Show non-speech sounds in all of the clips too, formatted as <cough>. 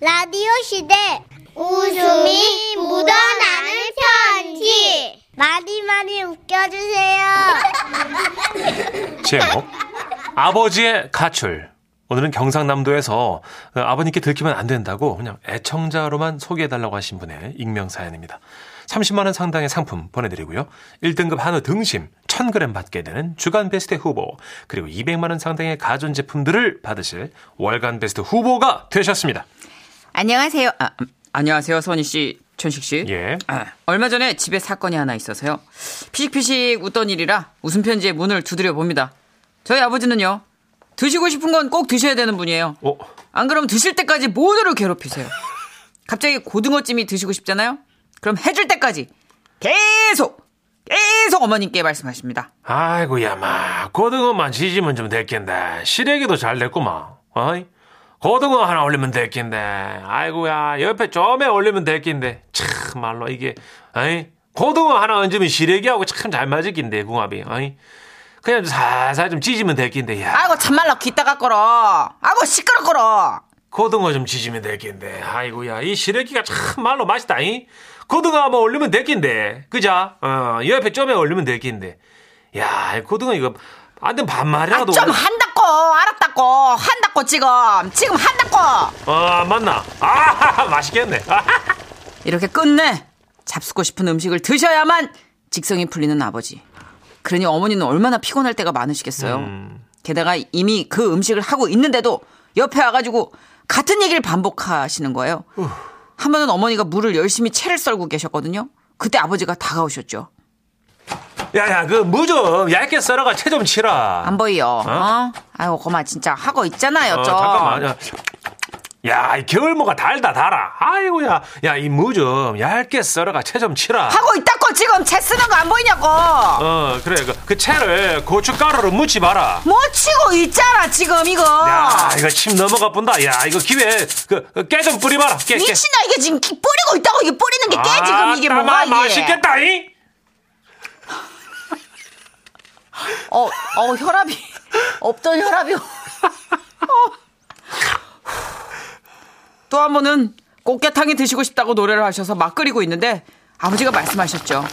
라디오 시대 웃음이 묻어나는 편지 많이 많이 웃겨주세요. <laughs> 제목 아버지의 가출 오늘은 경상남도에서 어, 아버님께 들키면 안 된다고 그냥 애청자로만 소개해달라고 하신 분의 익명 사연입니다. 30만 원 상당의 상품 보내드리고요. 1등급 한우 등심 1000g 받게 되는 주간 베스트 후보 그리고 200만 원 상당의 가전제품들을 받으실 월간 베스트 후보가 되셨습니다. 안녕하세요. 아, 음, 안녕하세요, 선희 씨, 천식 씨. 예. 아, 얼마 전에 집에 사건이 하나 있어서요. 피식피식 웃던 일이라 웃음 편지의 문을 두드려 봅니다. 저희 아버지는요. 드시고 싶은 건 꼭 드셔야 되는 분이에요. 어, 안 그러면 드실 때까지 모두를 괴롭히세요. 갑자기 고등어찜이 드시고 싶잖아요. 그럼 해줄 때까지 계속 계속 어머님께 말씀하십니다. 아이고야, 마. 고등어만 지지면 좀 됐겠네. 시래기도 잘 됐구만. 어이? 고등어 하나 올리면 됐겠네. 아이고야, 옆에 좀에 올리면 됐겠네. 참말로 이게, 어이? 고등어 하나 얹으면 시래기하고 참 잘 맞을긴데, 궁합이. 어이? 그냥 좀 살살 좀 지지면 됐겠네. 야, 아이고 참말로 귀따가 걸어. 아이고 시끄러 걸어. 고등어 좀 지지면 됐겠네. 아이고야, 이 시래기가 참말로 맛있다. 이? 고등어 한번 올리면 됐겠네. 그자? 어, 옆에 좀에 올리면 됐겠네. 야, 이 고등어 이거, 안 되면 반말이라도. 좀 한다고 알았다고 한다고 지금 지금 한다고. 아, 맞나? 아, <laughs> 맛있겠네. 아, <laughs> 이렇게 끝내 잡수고 싶은 음식을 드셔야만 직성이 풀리는 아버지. 그러니 어머니는 얼마나 피곤할 때가 많으시겠어요. 게다가 이미 그 음식을 하고 있는데도 옆에 와가지고 같은 얘기를 반복하시는 거예요. 한 번은 어머니가 물을 열심히 채를 썰고 계셨거든요. 그때 아버지가 다가오셨죠. 야, 야, 그, 무 좀 얇게 썰어가 채 좀 치라. 안 보이요. 어? 아이고 고마 진짜 하고 있잖아요. 어, 좀. 잠깐만. 야, 야, 이 겨울무가 달다, 달아. 아이고야. 야, 이 무 좀 얇게 썰어가 채 좀 치라. 하고 있다고 지금 채 쓰는 거 안 보이냐고. 어, 그래. 그, 그 채를 고춧가루로 묻지 마라. 뭐 치고 있잖아 지금 이거. 야, 이거 침 넘어가 본다. 야, 이거 기회, 그, 깨 좀 뿌리봐라. 깨, 깨. 미친아 이게 지금 뿌리고 있다고 이게 뿌리는 게 깨 지금 이게 뭐가 이게 맛있겠다, 이? 어, 어 혈압이 없던 혈압이 어. 또한 번은 꽃게탕이 드시고 싶다고 노래를 하셔서 막 끓이고 있는데 아버지가 말씀하셨죠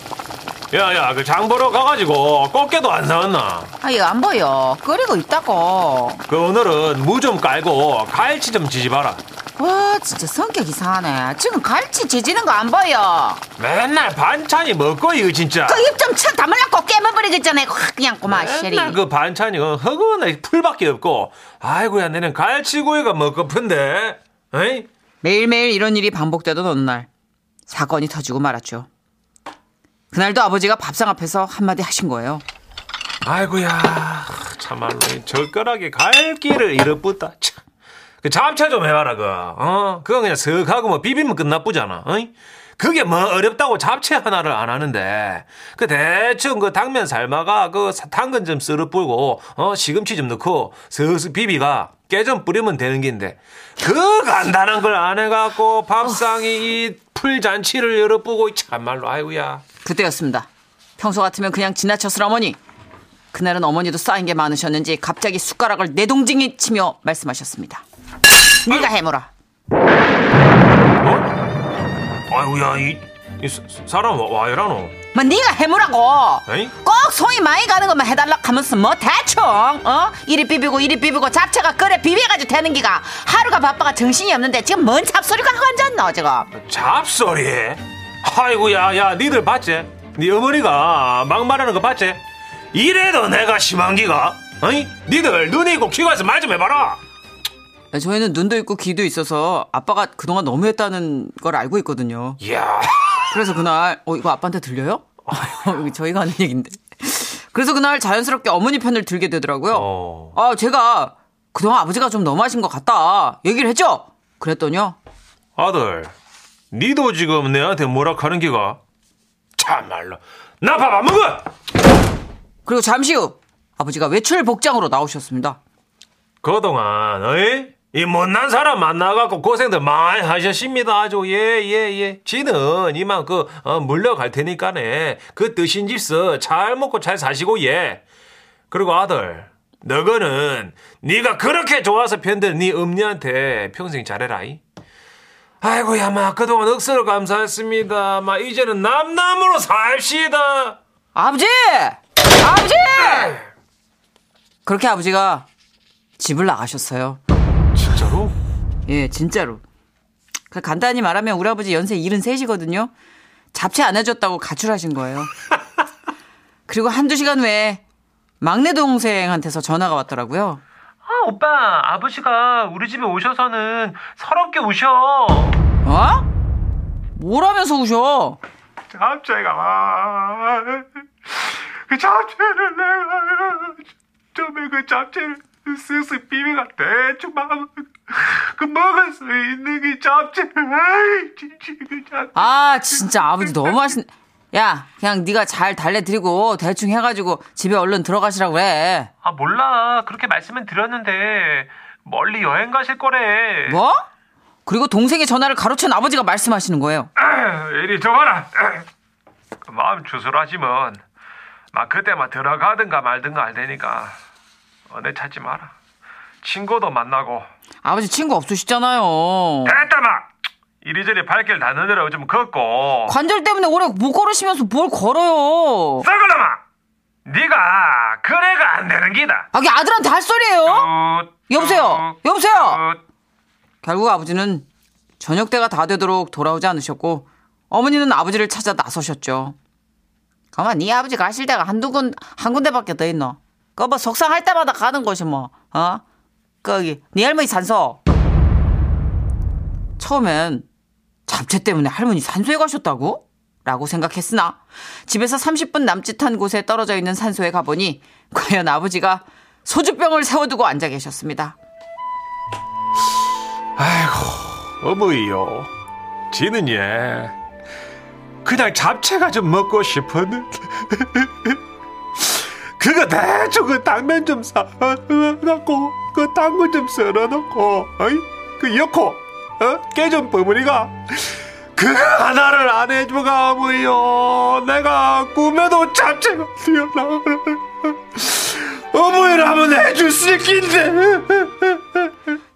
야, 야, 그 장 보러 가가지고 꽃게도 안 사왔나? 아 이거 안 보여 끓이고 있다고 그 오늘은 무 좀 깔고 갈치 좀 지지 봐라. 와 진짜 성격 이상하네 지금 갈치 지지는 거 안 보여 맨날 반찬이 먹고 이거 진짜. 그 입 좀쳐 다물라고 깨물버리겠잖아 확 그냥 꼬마 쉐리 맨날 그 반찬이 그 허구나 풀밖에 없고. 아이고야, 내는 갈치구이가 먹고픈데. 에이? 매일매일 이런 일이 반복되던 어느 날 사건이 터지고 말았죠. 그날도 아버지가 밥상 앞에서 한마디 하신 거예요. 아이고야, 참말로 이 젓가락에 갈기를 잃어붙다. 참. 그 잡채 좀 해봐라, 그. 어? 그거 그냥 슥 하고 뭐 비비면 끝나쁘잖아. 어이? 그게 뭐 어렵다고 잡채 하나를 안 하는데 그 대충 그 당면 삶아가 그 사- 당근 좀 썰어 뿌고 어 시금치 좀 넣고 스스 비비가 깨 좀 뿌리면 되는 긴데 그 간단한 걸 안 해갖고 밥상이 이 풀잔치를 열어 뿌고 참말로 아이고야 그때였습니다. 평소 같으면 그냥 지나쳤을 어머니. 그날은 어머니도 쌓인 게 많으셨는지 갑자기 숟가락을 내동댕이 치며 말씀하셨습니다. 네가 해물어. 아이고야 이, 이 사- 사람 와, 와 이라노? 뭐 네가 해물라고. 에이? 꼭 손이 많이 가는 것만 해달라 하면서 뭐 대충 어? 이리 비비고 이리 비비고 잡채가 끓에 비벼가지고 되는 기가. 하루가 바빠가 정신이 없는데 지금 뭔 잡소리가 하고 앉았노 지금. 잡소리? 아이고야 야 니들 봤지? 네 어머니가 막말하는 거 봤지? 이래도 내가 심한 기가? 어이? 니들 눈이 있고 귀가 있어 말 좀 해봐라 저희는 눈도 있고 귀도 있어서 아빠가 그동안 너무했다는 걸 알고 있거든요. 이야 그래서 그날 어 이거 아빠한테 들려요? <laughs> 저희가 하는 얘기인데. 그래서 그날 자연스럽게 어머니 편을 들게 되더라고요. 어. 아 제가 그동안 아버지가 좀 너무하신 것 같다 얘기를 했죠. 그랬더니요. 아들 니도 지금 내한테 뭐라 하는 기가 참말로 나 밥 안 먹어 그리고 잠시 후 아버지가 외출 복장으로 나오셨습니다. 그동안 어이 이 못난 사람 만나갖고 고생들 많이 하셨습니다. 아주 예 예 예. 지는 이만 그 어, 물려갈 테니까네. 그 드신 집서 잘 먹고 잘 사시고 예. 그리고 아들 너거는 네가 그렇게 좋아서 편들 네 엄니한테 평생 잘해라. 이. 아이고야, 마 그동안 억수로 감사했습니다. 마 이제는 남남으로 삽시다. 아버지! 아버지! 그렇게 아버지가 집을 나가셨어요. 예, 진짜로. 그 간단히 말하면 우리 아버지 연세 73이거든요. 잡채 안 해줬다고 가출하신 거예요. <laughs> 그리고 한두 시간 후에 막내 동생한테서 전화가 왔더라고요. 아, 오빠, 아버지가 우리 집에 오셔서는 서럽게 우셔. 어? 뭐라면서 우셔? 잡채가 와. 그 잡채를 내가 처음에 그 잡채를 쓱쓱 비비가 대충 막, 그 먹을 수 있는 게 잡채. 아이, 진짜 그 잡채. 아, 진짜 아버지 너무 하신. 야, 그냥 네가 잘 달래드리고 대충 해가지고 집에 얼른 들어가시라고 해. 아, 몰라. 그렇게 말씀은 드렸는데, 멀리 여행 가실 거래. 뭐? 그리고 동생의 전화를 가로챈 아버지가 말씀하시는 거예요. 이리 줘봐라. 그 마음 주술하시면, 막 그때만 들어가든가 말든가 할 테니까, 언 내 찾지 마라. 친구도 만나고. 아버지 친구 없으시잖아요. 됐다, 마! 이리저리 발길 닿는 좀 걷고. 관절 때문에 오래 못 걸으시면서 뭘 걸어요. 썩을놈아! 네가 그래가 안 되는 기다. 아, 게 아들한테 할 소리예요? 어? 여보세요? 여보세요? 어, 결국 아버지는 저녁 때가 다 되도록 돌아오지 않으셨고 어머니는 아버지를 찾아 나서셨죠. 가만 네 아버지 가실 데가 한두 군, 한 군데밖에 더 있노. 그거 뭐 속상할 때마다 가는 곳이 뭐, 어? 거기, 네 할머니 산소. 처음엔 잡채 때문에 할머니 산소에 가셨다고? 라고 생각했으나 집에서 30분 남짓한 곳에 떨어져 있는 산소에 가보니 과연 아버지가 소주병을 세워두고 앉아 계셨습니다. 아이고, 어머니요. 지는 예. 그냥 잡채가 좀 먹고 싶었는데. 그거 대충 그 당면 좀 사갖고, 그 당근 좀 썰어놓고, 어이? 그 여코, 어? 깨 좀 버무리가. 그거 하나를 안 해주가, 어머니요. 내가 꿈에도 잡채가 튀어나와. 어머니라면 해줄 수 있긴데.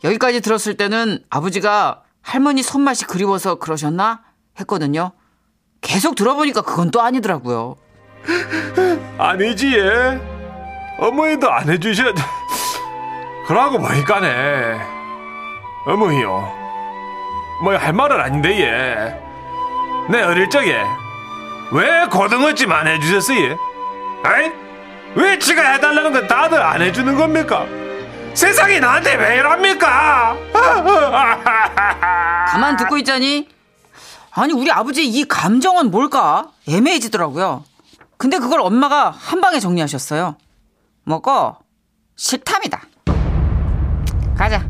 여기까지 들었을 때는 아버지가 할머니 손맛이 그리워서 그러셨나 했거든요. 계속 들어보니까 그건 또 아니더라고요. 아니지 예. 어머니도 안 해주셔 그러고 보니까네. 어머니요. 뭐 할 말은 아닌데 예 내 어릴 적에. 왜 고등어찜 안 해주셨어요 예? 아이? 왜 지가 해달라는 건 다들 안 해주는 겁니까? 세상이 나한테 왜 이럽니까? <laughs> 가만 듣고 있자니. 아니 우리 아버지 이 감정은 뭘까? 애매해지더라고요. 근데 그걸 엄마가 한 방에 정리하셨어요. 먹고 식탐이다. 가자.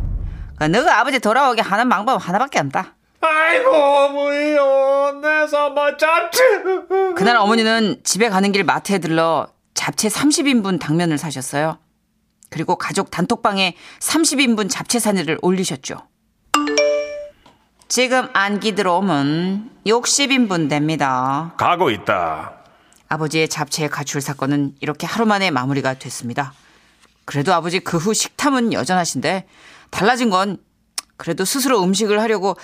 그 너가 아버지 돌아오게 하는 방법 하나밖에 없다. 아이고 어머니요 내 삼아 잡채 그날 어머니는 집에 가는 길 마트에 들러 잡채 30인분 당면을 사셨어요. 그리고 가족 단톡방에 30인분 잡채 사진을 올리셨죠. 지금 안기 들어오면 60인분 됩니다. 가고 있다 아버지의 잡채 가출 사건은 이렇게 하루 만에 마무리가 됐습니다. 그래도 아버지 그 후 식탐은 여전하신데 달라진 건 그래도 스스로 음식을 하려고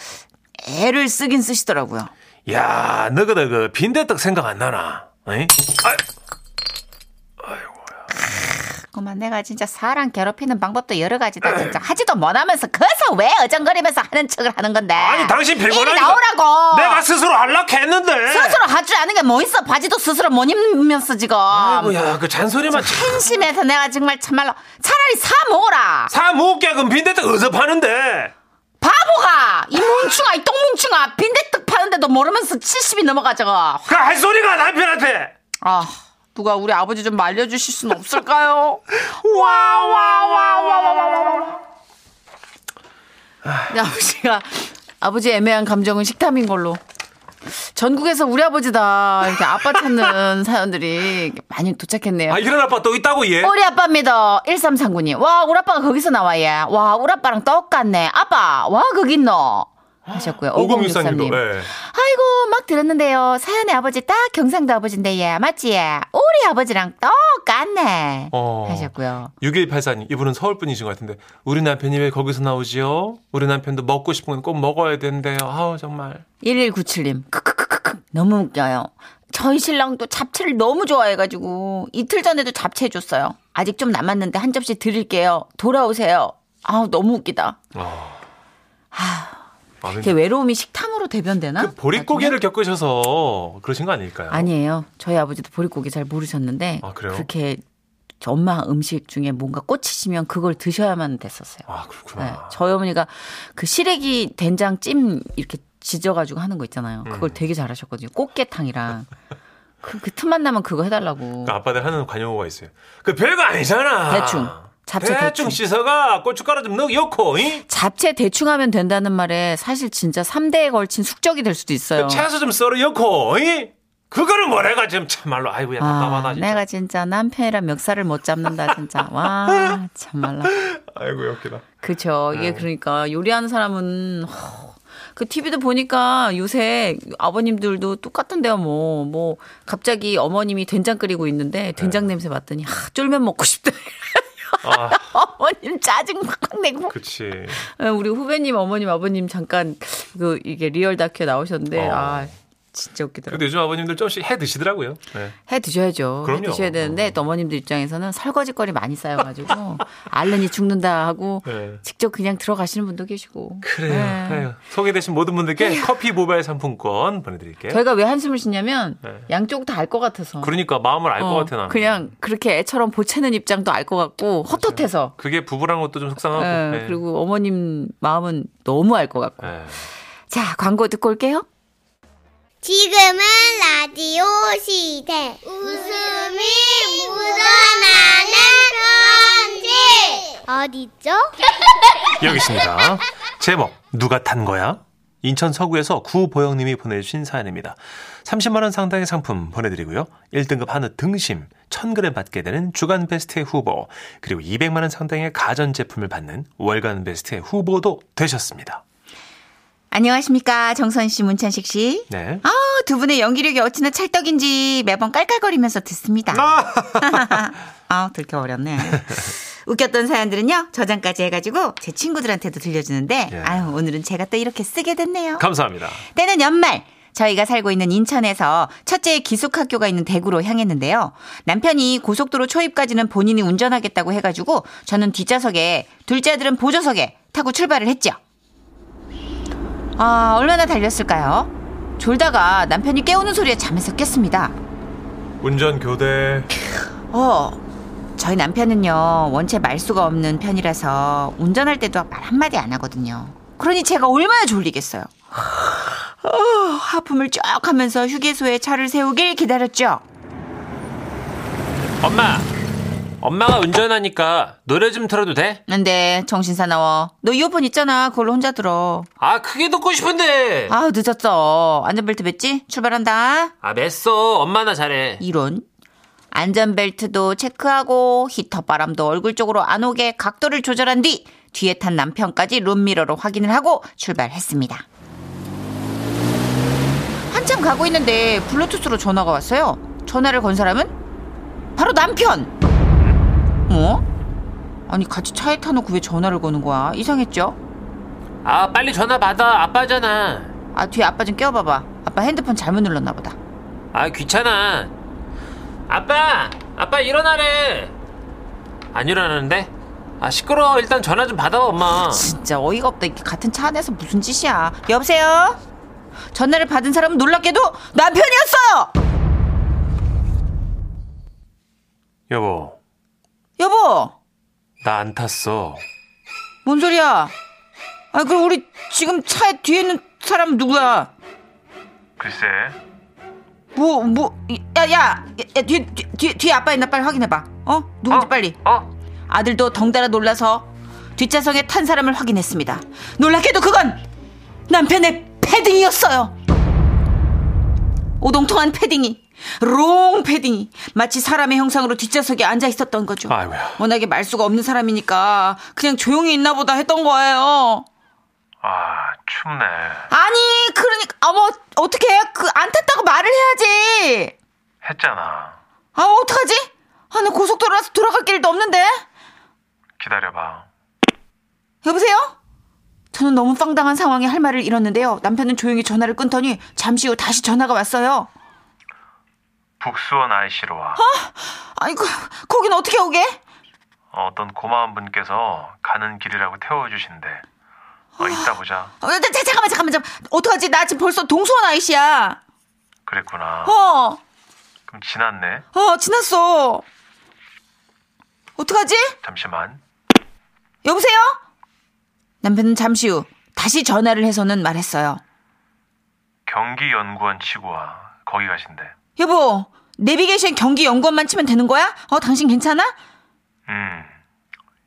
애를 쓰긴 쓰시더라고요. 야, 너희들 그 빈대떡 생각 안 나나? 어이? 아, 그만. 내가 진짜 사람 괴롭히는 방법도 여러 가지다 진짜. 하지도 못하면서 거기서 왜 어정거리면서 하는 척을 하는 건데? 아니 당신 일이 피곤하니까. 나오라고. 내가 스스로 할라 했는데. 스스로 할 줄 아는 게 뭐 있어? 바지도 스스로 못 입으면서 지금. 아이고야, 그 잔소리만 참. 한심해서 내가 정말 참말로 차라리 사 먹어라. 사 먹게 그럼 빈대떡 어디서 파는데? 바보가! 이 뭉충아 이 똥뭉충아. 빈대떡 파는데도 모르면서 70이 넘어가져가 그할 소리가 남편한테. 아, 누가 우리 아버지 좀 말려주실 수는 없을까요? 네, 아버지가 아버지 애매한 감정은 식탐인 걸로. 전국에서 우리 아버지다 이렇게 아빠 찾는 <laughs> 사연들이 많이 도착했네요. 아, 이런 아빠 또 있다고 얘? 우리 아빠입니다 1339님 와 우리 아빠가 거기서 나와 얘 와 우리 아빠랑 똑같네 아빠 와 거기 있노 하셨고요. 5063님도. 5063님. 네. 아이고 막 들었는데요. 사연의 아버지 딱 경상도 아버지인데 얘 맞지? 우리 아버지랑 똑같네. 어. 하셨고요. 6184님, 이분은 서울 분이신 것 같은데, 우리 남편이 왜 거기서 나오지요? 우리 남편도 먹고 싶은 건 꼭 먹어야 된대요. 아우, 정말. 1197님. 크크크크크. 너무 웃겨요. 저희 신랑도 잡채를 너무 좋아해가지고 이틀 전에도 잡채 해줬어요. 아직 좀 남았는데 한 접시 드릴게요. 돌아오세요. 아우 너무 웃기다. 아. 아, 걔 근데 외로움이 식탐으로 대변되나? 그 보릿고개를 겪으셔서 그러신 거 아닐까요? 아니에요. 저희 아버지도 보릿고기 잘 모르셨는데 아, 그래요? 그렇게 엄마 음식 중에 뭔가 꽂히시면 그걸 드셔야만 됐었어요. 아, 그렇구나. 네, 저희 어머니가 그 시래기 된장 찜 이렇게 지져가지고 하는 거 있잖아요. 그걸 음. 되게 잘하셨거든요. 꽃게탕이랑 그, 그 틈만 나면 그거 해달라고. 그 아빠들 하는 관용어가 있어요. 그 별거 아니잖아. 대충. 잡채 대충 대충. 씻어가 고춧가루 좀 넣고, 이? 잡채 대충 하면 된다는 말에 사실 진짜 3대에 걸친 숙적이 될 수도 있어요. 그 채소 좀 썰어 넣고, 이? 그거를 뭐래가 지금 참말로 아이고야 답답하다 아, 진짜. 내가 진짜 남편이랑 멱살을 못 잡는다 진짜. 와 <laughs> 참말라. 아이고 웃기다. 그쵸. 이게 네. 그러니까 요리하는 사람은 허, 그 TV도 보니까 요새 아버님들도 똑같은데요. 뭐, 뭐, 갑자기 어머님이 된장 끓이고 있는데 된장 냄새 맡더니, 아, 쫄면 먹고 싶다. 아, <laughs> 어머님 짜증 팍팍 내고. 그치. 우리 후배님, 어머님, 아버님 잠깐 그 이게 real 다큐에 나오셨는데, 어. 아, 진짜 웃기더라고요. 근데 요즘 아버님들 조금씩 해 드시더라고요. 네. 해 드셔야죠. 그럼요. 해 드셔야 되는데 또 어머님들 입장에서는 설거지거리 많이 쌓여가지고 <laughs> 앓느니 죽는다 하고 네. 직접 그냥 들어가시는 분도 계시고. 그래요. 네. 소개되신 모든 분들께 커피 모바일 상품권 보내드릴게요. 저희가 왜 한숨을 쉬냐면 네. 양쪽 다 알 것 같아서. 그러니까 마음을 알것 어, 같아 나는. 그냥 그렇게 애처럼 보채는 입장도 알 것 같고 헛헛해서. 그게 부부란 것도 좀 속상하고. 예, 네. 그리고 어머님 마음은 너무 알 것 같고. 네. 자, 광고 듣고 올게요. 지금은 라디오 시대. 웃음이 묻어나는 편지. 어디죠? <laughs> 여기 있습니다. 제목 누가 탄 거야? 인천 서구에서 구보영님이 보내주신 사연입니다. 30만 원 상당의 상품 보내드리고요. 1등급 한우 등심 1000g 받게 되는 주간 베스트 후보 그리고 200만 원 상당의 가전 제품을 받는 월간 베스트 후보도 되셨습니다. 안녕하십니까. 정선 씨, 문찬식 씨. 네. 아, 두 분의 연기력이 어찌나 찰떡인지 매번 깔깔거리면서 듣습니다. 아, <laughs> 들켜버렸네. 웃겼던 사연들은요, 저장까지 해가지고 제 친구들한테도 들려주는데, 예. 아유, 오늘은 제가 또 이렇게 쓰게 됐네요. 감사합니다. 때는 연말. 저희가 살고 있는 인천에서 첫째의 기숙학교가 있는 대구로 향했는데요. 남편이 고속도로 초입까지는 본인이 운전하겠다고 해가지고 저는 뒷좌석에 둘째 아들은 보조석에 타고 출발을 했죠. 아, 얼마나 달렸을까요? 졸다가 남편이 깨우는 소리에 잠에서 깼습니다. 운전 교대 어, 저희 남편은요, 원체 말수가 없는 편이라서 운전할 때도 말 한마디 안 하거든요. 그러니 제가 얼마나 졸리겠어요. 어, 하품을 쭉 하면서 휴게소에 차를 세우길 기다렸죠. 엄마 엄마가 운전하니까 노래 좀 틀어도 돼? 근데 정신 사나워. 너 이어폰 있잖아. 그걸로 혼자 들어. 아 크게 듣고 싶은데 아우 늦었어. 안전벨트 맸지? 출발한다. 아 맸어 엄마 나 잘해 이론. 안전벨트도 체크하고 히터 바람도 얼굴 쪽으로 안 오게 각도를 조절한 뒤 뒤에 탄 남편까지 룸미러로 확인을 하고 출발했습니다. 한참 가고 있는데 블루투스로 전화가 왔어요. 전화를 건 사람은 바로 남편. 어? 아니 같이 차에 타놓고 왜 전화를 거는 거야? 이상했죠? 아 빨리 전화 받아 아빠잖아 아 뒤에 아빠 좀 껴봐봐. 아빠 핸드폰 잘못 눌렀나 보다. 아 귀찮아 아빠 아빠 일어나래 안 일어나는데 아 시끄러워 일단 전화 좀 받아 엄마 진짜 어이가 없다. 이렇게 같은 차 안에서 무슨 짓이야. 여보세요? 전화를 받은 사람은 놀랍게도 남편이었어요! 여보 여보! 나 안 탔어 뭔 소리야? 아, 그럼 우리 지금 차에 뒤에 있는 사람은 누구야? 글쎄 뭐, 뭐, 야, 야, 야, 야 뒤에, 뒤에, 뒤에, 뒤에 아빠 있나 빨리 확인해봐. 어? 누군지 빨리. 어? 아들도 덩달아 놀라서 뒷좌석에 탄 사람을 확인했습니다. 놀랍게도 그건 남편의 패딩이었어요. 오동통한 패딩이, 롱 패딩이 마치 사람의 형상으로 뒷좌석에 앉아 있었던 거죠. 아이고야 워낙에 말수가 없는 사람이니까 그냥 조용히 있나 보다 했던 거예요. 아 춥네. 아니, 그러니까, 어머, 어떻게 해? 그, 안 탔다고 말을 해야지. 했잖아. 아, 어떡하지? 아, 나 고속도로라서 돌아갈 길도 없는데? 기다려 봐. 여보세요? 저는 너무 빵당한 상황에 할 말을 잃었는데요. 남편은 조용히 전화를 끊더니 잠시 후 다시 전화가 왔어요. 북수원 IC로 와. 아이고, 거긴 어떻게 오게? 어떤 고마운 분께서 가는 길이라고 태워주신대. 어, 이따 보자. 어, 자, 자, 잠깐만, 잠깐만, 잠깐만. 어떡하지? 나 지금 벌써 동수원 아이씨야. 그랬구나. 어, 그럼 지났네. 어, 지났어. 어떡하지? 잠시만. 여보세요? 남편은 잠시 후 다시 전화를 해서는 말했어요. 경기연구원 치고 와. 거기 가신대. 여보, 내비게이션 경기 연구원만 치면 되는 거야? 어, 당신 괜찮아? 음.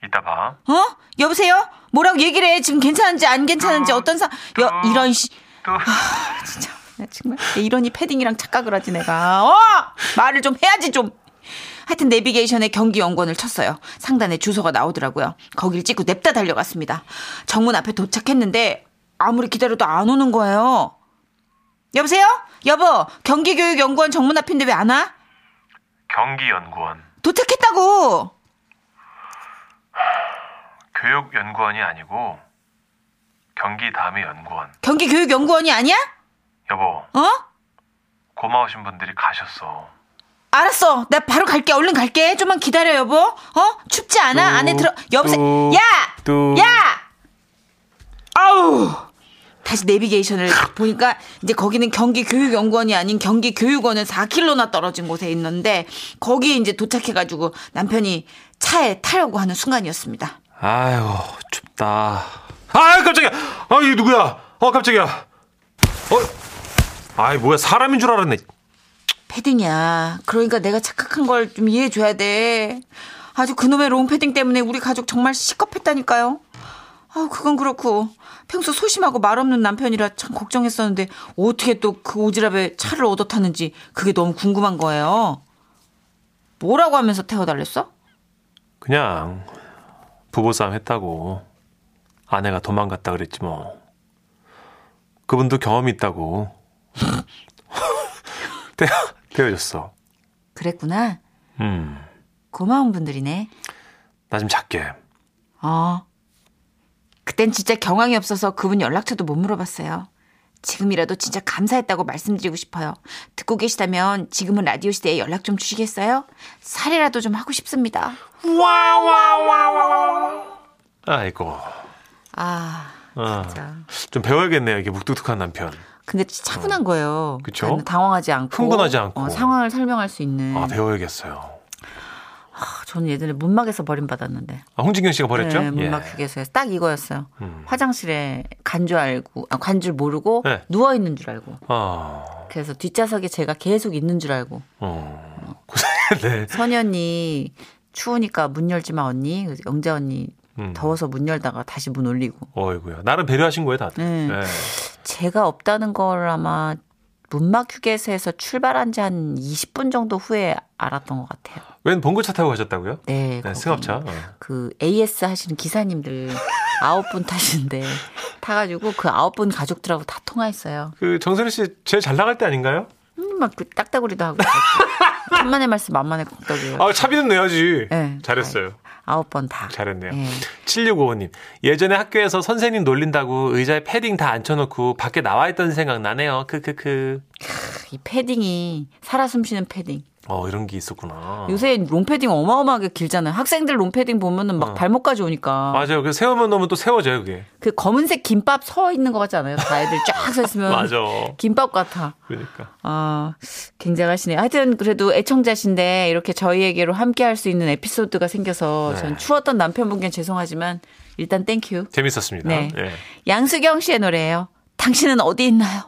이따 봐. 어? 여보세요? 뭐라고 얘기를 해? 지금 괜찮은지 안 괜찮은지 어떤 사, 여, 이런 씨. 또 진짜, 나 정말. 내 이러니 패딩이랑 착각을 하지, 내가. 어! 말을 좀 해야지, 좀. 하여튼 내비게이션에 경기 연구원을 쳤어요. 상단에 주소가 나오더라고요. 거길 찍고 냅다 달려갔습니다. 정문 앞에 도착했는데 아무리 기다려도 안 오는 거예요. 여보세요? 여보, 경기교육연구원 정문 앞인데 왜 안 와? 경기연구원. 도착했다고! 교육연구원이 아니고 경기 다음의 연구원. 경기교육연구원이 아니야? 여보, 어? 고마우신 분들이 가셨어. 알았어. 나 바로 갈게. 얼른 갈게. 좀만 기다려, 여보. 어? 춥지 않아? 뚜, 안에 들어. 여보세요. 뚜, 야! 뚜. 야! 아우! 다시 내비게이션을 보니까 이제 거기는 경기 교육연구원이 아닌 경기 교육원은 4km나 떨어진 곳에 있는데 거기 이제 도착해가지고 남편이 차에 타려고 하는 순간이었습니다. 아이고 춥다. 아 깜짝이야. 아 이게 누구야? 어 깜짝이야. 어? 아이 뭐야 사람인 줄 알았네. 패딩이야. 그러니까 내가 착각한 걸 좀 이해해줘야 돼. 아주 그놈의 롱패딩 때문에 우리 가족 정말 시겁했다니까요. 아, 그건 그렇고 평소 소심하고 말 없는 남편이라 참 걱정했었는데 어떻게 또 그 오지랖에 차를 얻어 탔는지 그게 너무 궁금한 거예요. 뭐라고 하면서 태워달랬어? 그냥 부부싸움 했다고 아내가 도망갔다 그랬지 뭐. 그분도 경험이 있다고. <laughs> 태워, 태워줬어. 그랬구나. 음. 고마운 분들이네. 나좀 작게. 어. 그땐 진짜 경황이 없어서 그분 연락처도 못 물어봤어요. 지금이라도 진짜 감사했다고 말씀드리고 싶어요. 듣고 계시다면 지금은 라디오 시대에 연락 좀 주시겠어요? 사례라도 좀 하고 싶습니다. 아이고. 아, 어. 진짜. 좀 배워야겠네요. 이게 묵뚝뚝한 남편. 근데 차분한 거예요. 그쵸? 그러니까 당황하지 않고. 흥분하지 않고. 어, 상황을 설명할 수 있는. 아 배워야겠어요. 아, 저는 예전에 문막에서 버림받았는데. 아, 홍진경 씨가 버렸죠? 네, 문막 예. 휴게소에서 딱 이거였어요. 음. 화장실에 간 줄 알고, 아, 간 줄 모르고 네. 누워 있는 줄 알고. 아, 그래서 뒷좌석에 제가 계속 있는 줄 알고. 어. <laughs> 선희 언니 추우니까 문 열지 마 언니. 영자 언니 음. 더워서 문 열다가 다시 문 올리고. 어이구야. 나름 배려하신 거예요, 다들. 네. 네. 제가 없다는 걸 아마 문막 휴게소에서 출발한 지 한 20분 정도 후에 알았던 것 같아요. 웬 봉고차 타고 가셨다고요? 네. 네, 승합차. 어. 그 AS 하시는 기사님들 <laughs> 아홉 분 타시는데 타가지고 그 아홉 분 가족들하고 다 통화했어요. 그 정선희 씨 제일 잘 나갈 때 아닌가요? 음, 막 그 딱따구리도 하고. <laughs> 천만의 말씀 만만의 콩떡이에요. 아, 차비는 내야지. 네. 잘했어요. 아홉 번 다. 잘했네요. 네. 7655님. 예전에 학교에서 선생님 놀린다고 의자에 패딩 다 앉혀놓고 밖에 나와 있던 생각 나네요. 크크크. 이 패딩이 살아 숨쉬는 패딩. 어, 이런 게 있었구나. 요새 롱패딩 어마어마하게 길잖아요. 학생들 롱패딩 보면은 막 어. 발목까지 오니까. 맞아요. 그 세우면 놓으면 또 세워져요, 그게. 그 검은색 김밥 서 있는 것 같지 않아요? 다 애들 쫙 서 있으면. <laughs> 맞아. 김밥 같아. 그러니까. 아, 굉장하시네요. 하여튼 그래도 애청자신데 이렇게 저희에게로 함께 할 수 있는 에피소드가 생겨서 네. 전 추웠던 남편분께 죄송하지만 일단 thank you. 재밌었습니다. 네. 예. 양수경 씨의 노래예요. 당신은 어디 있나요?